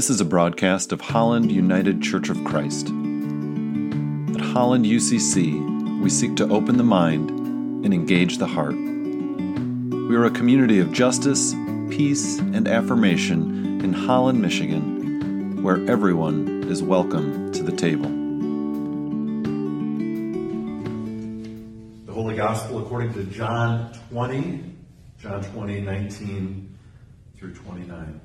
This is a broadcast of Holland United Church of Christ. At Holland UCC, we seek to open the mind and engage the heart. We are a community of justice, peace, and affirmation in Holland, Michigan, where everyone is welcome to the table. The Holy Gospel according to John 20, John 20, 19 through 29.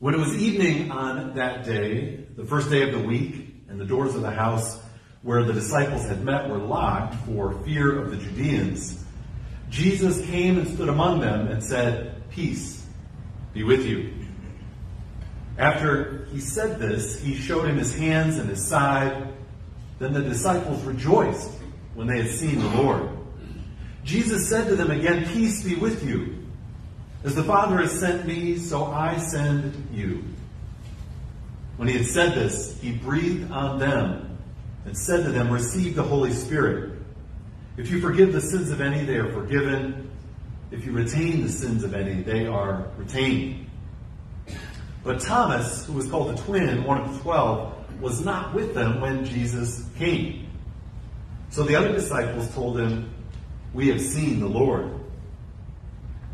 When it was evening on that day, the first day of the week, and the doors of the house where the disciples had met were locked for fear of the Judeans, Jesus came and stood among them and said, Peace be with you. After he said this, he showed him his hands and his side. Then the disciples rejoiced when they had seen the Lord. Jesus said to them again, Peace be with you. As the Father has sent me, so I send you. When he had said this, he breathed on them and said to them, Receive the Holy Spirit. If you forgive the sins of any, they are forgiven. If you retain the sins of any, they are retained. But Thomas, who was called the twin, one of the twelve, was not with them when Jesus came. So the other disciples told him, We have seen the Lord.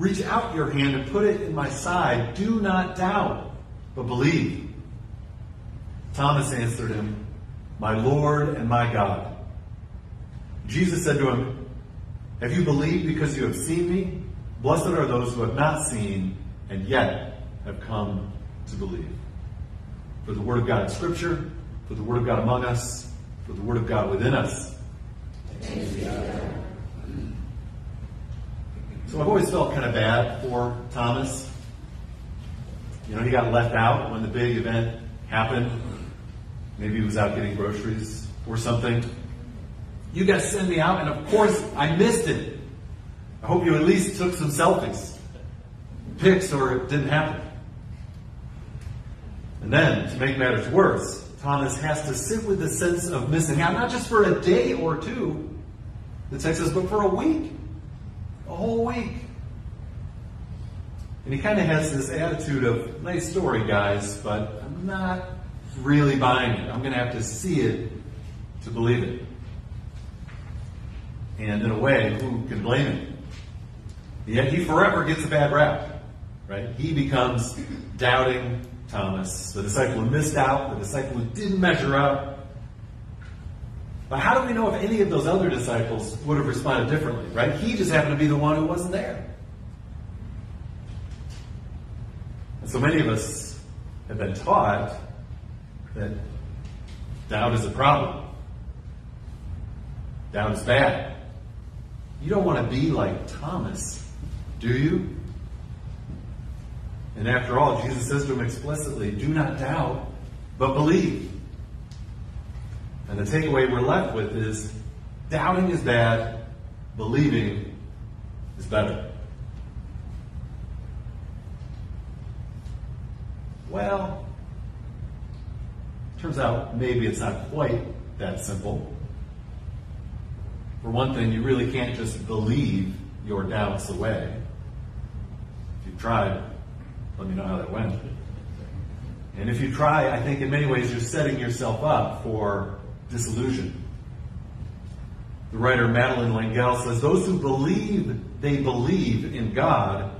Reach out your hand and put it in my side. Do not doubt, but believe. Thomas answered him, My Lord and my God. Jesus said to him, Have you believed because you have seen me? Blessed are those who have not seen and yet have come to believe. For the Word of God in Scripture, for the Word of God among us, for the Word of God within us. So I've always felt kind of bad for Thomas. You know, he got left out when the big event happened. Maybe he was out getting groceries or something. You guys send me out, and of course, I missed it. I hope you at least took some selfies, pics, or it didn't happen. And then, to make matters worse, Thomas has to sit with the sense of missing out, not just for a day or two, the text says, but for a week a whole week. And he kind of has this attitude of, nice story, guys, but I'm not really buying it. I'm going to have to see it to believe it. And in a way, who can blame him? Yet he forever gets a bad rap, right? He becomes doubting Thomas, the disciple who missed out, the disciple who didn't measure up, but how do we know if any of those other disciples would have responded differently, right? He just happened to be the one who wasn't there. And so many of us have been taught that doubt is a problem. Doubt is bad. You don't want to be like Thomas, do you? And after all, Jesus says to him explicitly, do not doubt, but believe. And the takeaway we're left with is doubting is bad, believing is better. Well, turns out maybe it's not quite that simple. For one thing, you really can't just believe your doubts away. If you've tried, let me know how that went. And if you try, I think in many ways you're setting yourself up for disillusion. The writer Madeleine L'Engle says, Those who believe they believe in God,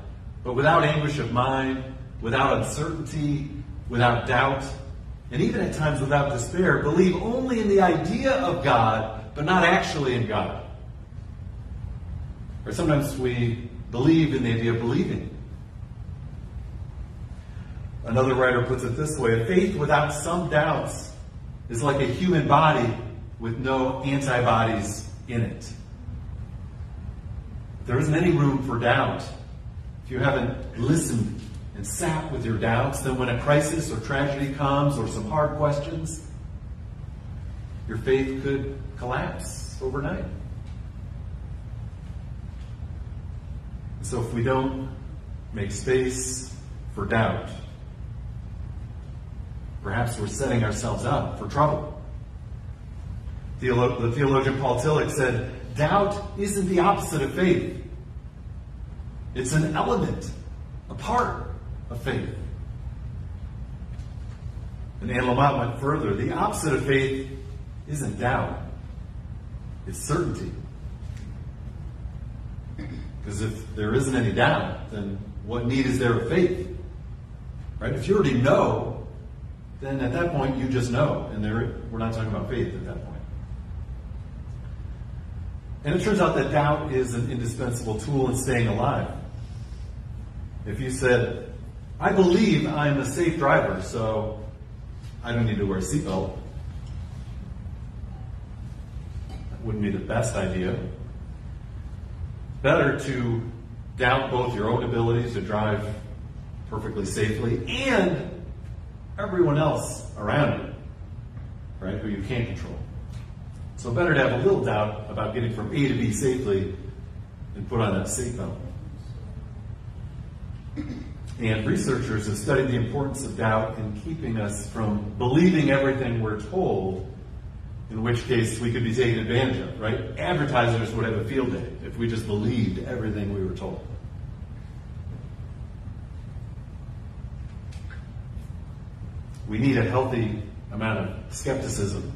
but without anguish of mind, without uncertainty, without doubt, and even at times without despair, believe only in the idea of God, but not actually in God. Or sometimes we believe in the idea of believing. Another writer puts it this way a faith without some doubts is like a human body with no antibodies in it. There isn't any room for doubt if you haven't listened and sat with your doubts, then when a crisis or tragedy comes or some hard questions, your faith could collapse overnight. So if we don't make space for doubt, perhaps we're setting ourselves up for trouble. the theologian Paul Tillich said, Doubt isn't the opposite of faith. It's an element, a part of faith. And Anne Lamott went further. The opposite of faith isn't doubt, it's certainty. Because if there isn't any doubt, then what need is there of faith? Right? If you already know, then at that point you just know. And there, we're not talking about faith at that point. And it turns out that doubt is an indispensable tool in staying alive. If you said, I believe I'm a safe driver, so I don't need to wear a seatbelt, that wouldn't be the best idea. Better to doubt both your own abilities to drive perfectly safely and everyone else around you, right, who you can't control. So better to have a little doubt about getting from A to B safely and put on that seatbelt. And researchers have studied the importance of doubt in keeping us from believing everything we're told, in which case we could be taken advantage of, right? Advertisers would have a field day if we just believed everything we were told. We need a healthy amount of skepticism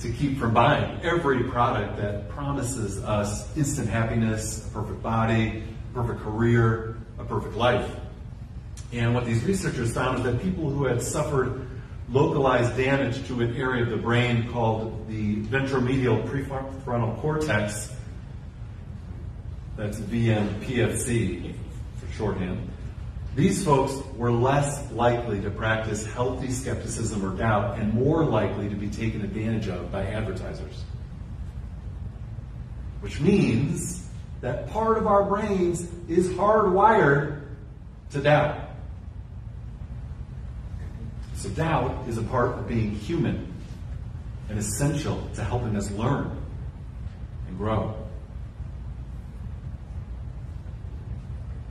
to keep from buying every product that promises us instant happiness, a perfect body, a perfect career, a perfect life. And what these researchers found is that people who had suffered localized damage to an area of the brain called the ventromedial prefrontal cortex, that's VMPFC for shorthand, these folks were less likely to practice healthy skepticism or doubt and more likely to be taken advantage of by advertisers. Which means that part of our brains is hardwired to doubt. So, doubt is a part of being human and essential to helping us learn and grow.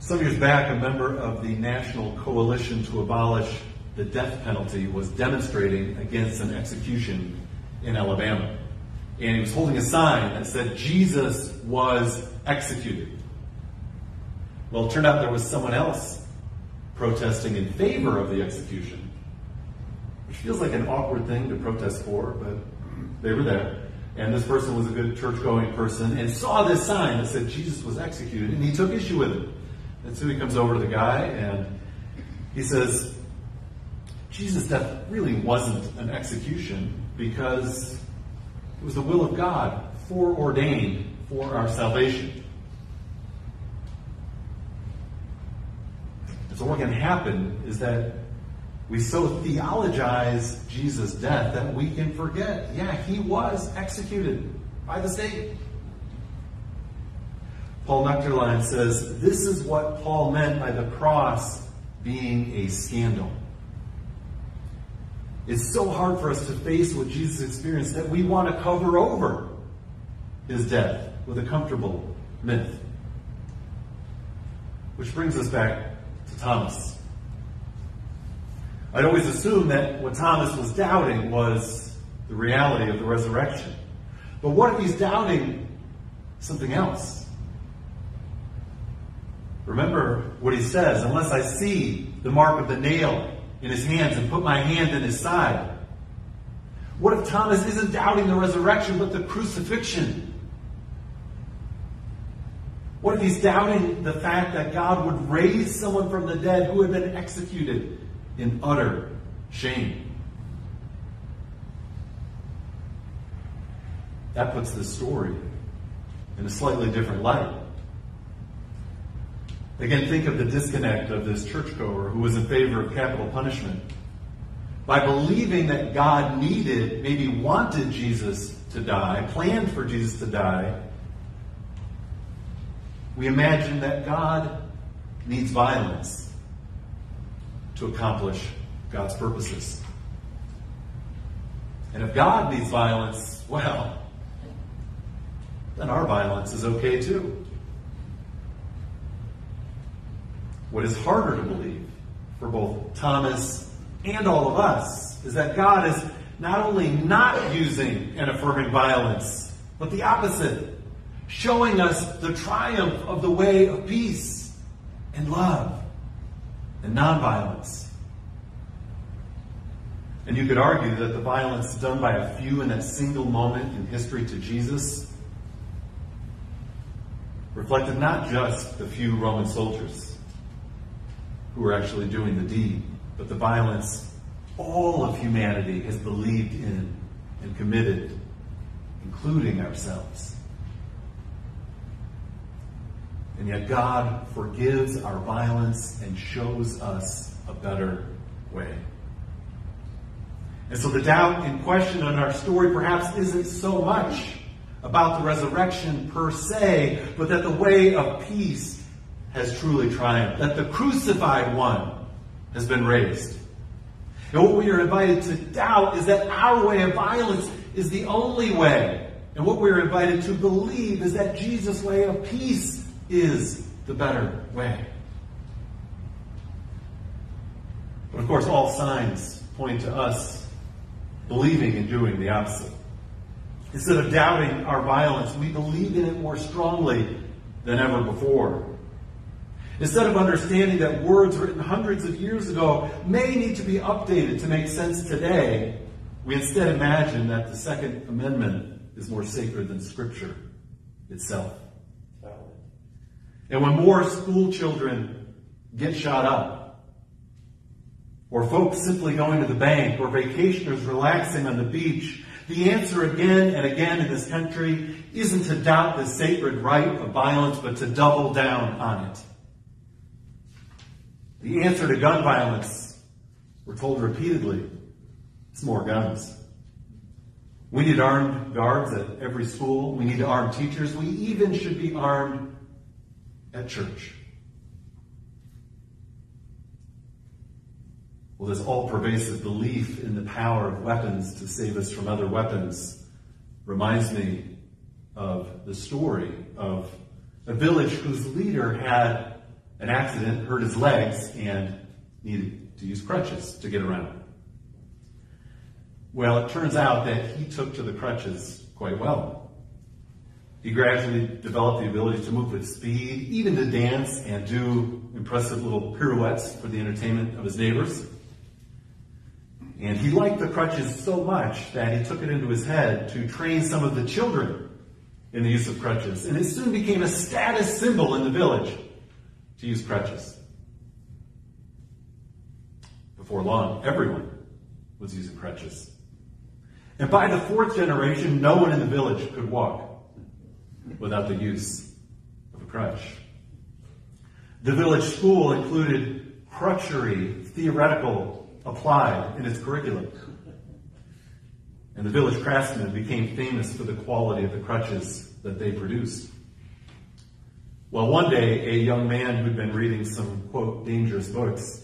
Some years back, a member of the National Coalition to Abolish the Death Penalty was demonstrating against an execution in Alabama. And he was holding a sign that said, Jesus was executed. Well, it turned out there was someone else protesting in favor of the execution, which feels like an awkward thing to protest for, but they were there. And this person was a good church going person and saw this sign that said Jesus was executed, and he took issue with it. And so he comes over to the guy and he says, Jesus' death really wasn't an execution because it was the will of God foreordained for our salvation. so what can happen is that we so theologize Jesus' death that we can forget, yeah, he was executed by the state. Paul Nuechterlein says this is what Paul meant by the cross being a scandal. It's so hard for us to face what Jesus experienced that we want to cover over his death with a comfortable myth. Which brings us back to Thomas. I'd always assumed that what Thomas was doubting was the reality of the resurrection. But what if he's doubting something else? Remember what he says unless I see the mark of the nail in his hands and put my hand in his side. What if Thomas isn't doubting the resurrection but the crucifixion? What if he's doubting the fact that God would raise someone from the dead who had been executed in utter shame? That puts this story in a slightly different light. Again, think of the disconnect of this churchgoer who was in favor of capital punishment. By believing that God needed, maybe wanted Jesus to die, planned for Jesus to die, we imagine that God needs violence to accomplish God's purposes. And if God needs violence, well, then our violence is okay too. What is harder to believe for both Thomas and all of us is that God is not only not using and affirming violence, but the opposite, showing us the triumph of the way of peace and love and nonviolence. And you could argue that the violence done by a few in that single moment in history to Jesus reflected not just the few Roman soldiers who are actually doing the deed, but the violence all of humanity has believed in and committed, including ourselves. And yet God forgives our violence and shows us a better way. And so the doubt in question in our story perhaps isn't so much about the resurrection per se, but that the way of peace has truly triumphed, that the crucified one has been raised. And what we are invited to doubt is that our way of violence is the only way. And what we are invited to believe is that Jesus' way of peace is the better way. But of course, all signs point to us believing and doing the opposite. Instead of doubting our violence, we believe in it more strongly than ever before. Instead of understanding that words written hundreds of years ago may need to be updated to make sense today, we instead imagine that the Second Amendment is more sacred than Scripture itself. And when more school children get shot up, or folks simply going to the bank, or vacationers relaxing on the beach, the answer again and again in this country isn't to doubt the sacred right of violence, but to double down on it. The answer to gun violence, we're told repeatedly, is more guns. We need armed guards at every school. We need to arm teachers. We even should be armed at church. Well, this all pervasive belief in the power of weapons to save us from other weapons reminds me of the story of a village whose leader had an accident, hurt his legs, and needed to use crutches to get around. Well, it turns out that he took to the crutches quite well. He gradually developed the ability to move with speed, even to dance and do impressive little pirouettes for the entertainment of his neighbors. And he liked the crutches so much that he took it into his head to train some of the children in the use of crutches. And it soon became a status symbol in the village to use crutches. Before long, everyone was using crutches. And by the fourth generation, no one in the village could walk without the use of a crutch. The village school included crutchery, theoretical, applied, in its curriculum. And the village craftsmen became famous for the quality of the crutches that they produced. Well, one day, a young man who'd been reading some, quote, dangerous books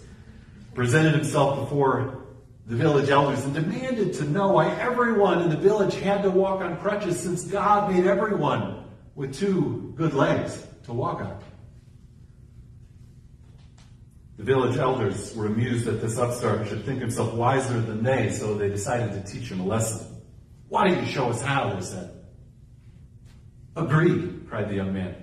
presented himself before the village elders and demanded to know why everyone in the village had to walk on crutches since God made everyone with two good legs to walk on. The village elders were amused that this upstart should think himself wiser than they, so they decided to teach him a lesson. Why don't you show us how, they said. Agreed, cried the young man.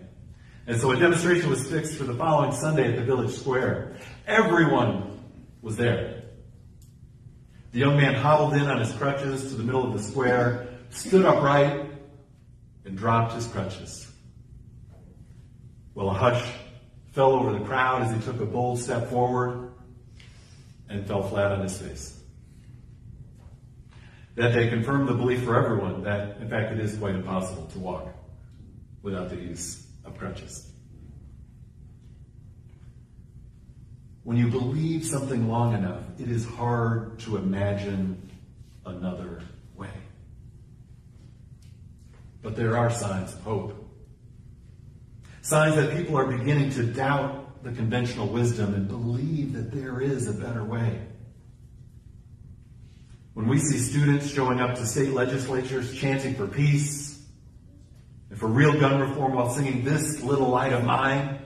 And so a demonstration was fixed for the following Sunday at the village square. Everyone was there. The young man hobbled in on his crutches to the middle of the square, stood upright, and dropped his crutches. Well, a hush fell over the crowd as he took a bold step forward and fell flat on his face. That day confirmed the belief for everyone that, in fact, it is quite impossible to walk without the use of crutches. When you believe something long enough, it is hard to imagine another way. But there are signs of hope. Signs that people are beginning to doubt the conventional wisdom and believe that there is a better way. When we see students showing up to state legislatures chanting for peace for real gun reform while singing This Little Light of Mine,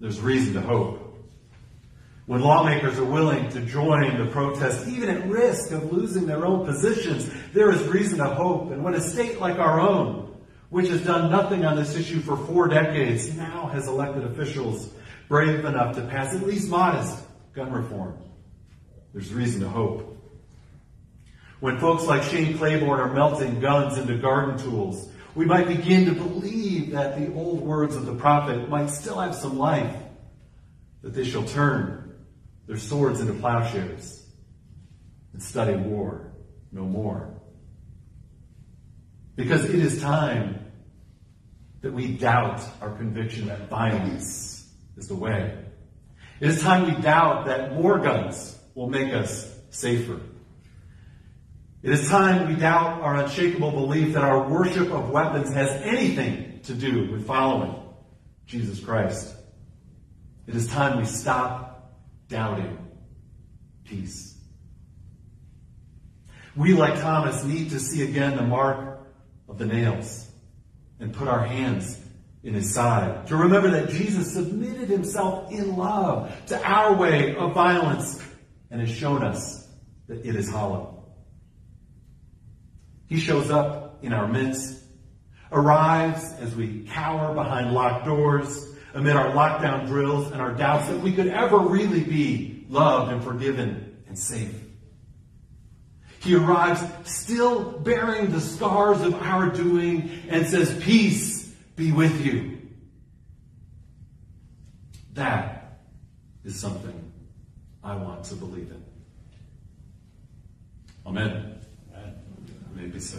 there's reason to hope. When lawmakers are willing to join the protest, even at risk of losing their own positions, there is reason to hope. And when a state like our own, which has done nothing on this issue for four decades, now has elected officials brave enough to pass at least modest gun reform, there's reason to hope. When folks like Shane Claiborne are melting guns into garden tools, we might begin to believe that the old words of the prophet might still have some life, that they shall turn their swords into plowshares and study war no more. Because it is time that we doubt our conviction that violence is the way. It is time we doubt that more guns will make us safer. It is time we doubt our unshakable belief that our worship of weapons has anything to do with following Jesus Christ. It is time we stop doubting peace. We, like Thomas, need to see again the mark of the nails and put our hands in his side. To remember that Jesus submitted himself in love to our way of violence and has shown us that it is hollow. He shows up in our midst, arrives as we cower behind locked doors, amid our lockdown drills and our doubts that we could ever really be loved and forgiven and safe. He arrives still bearing the scars of our doing and says, Peace be with you. That is something I want to believe in. Amen. Maybe so.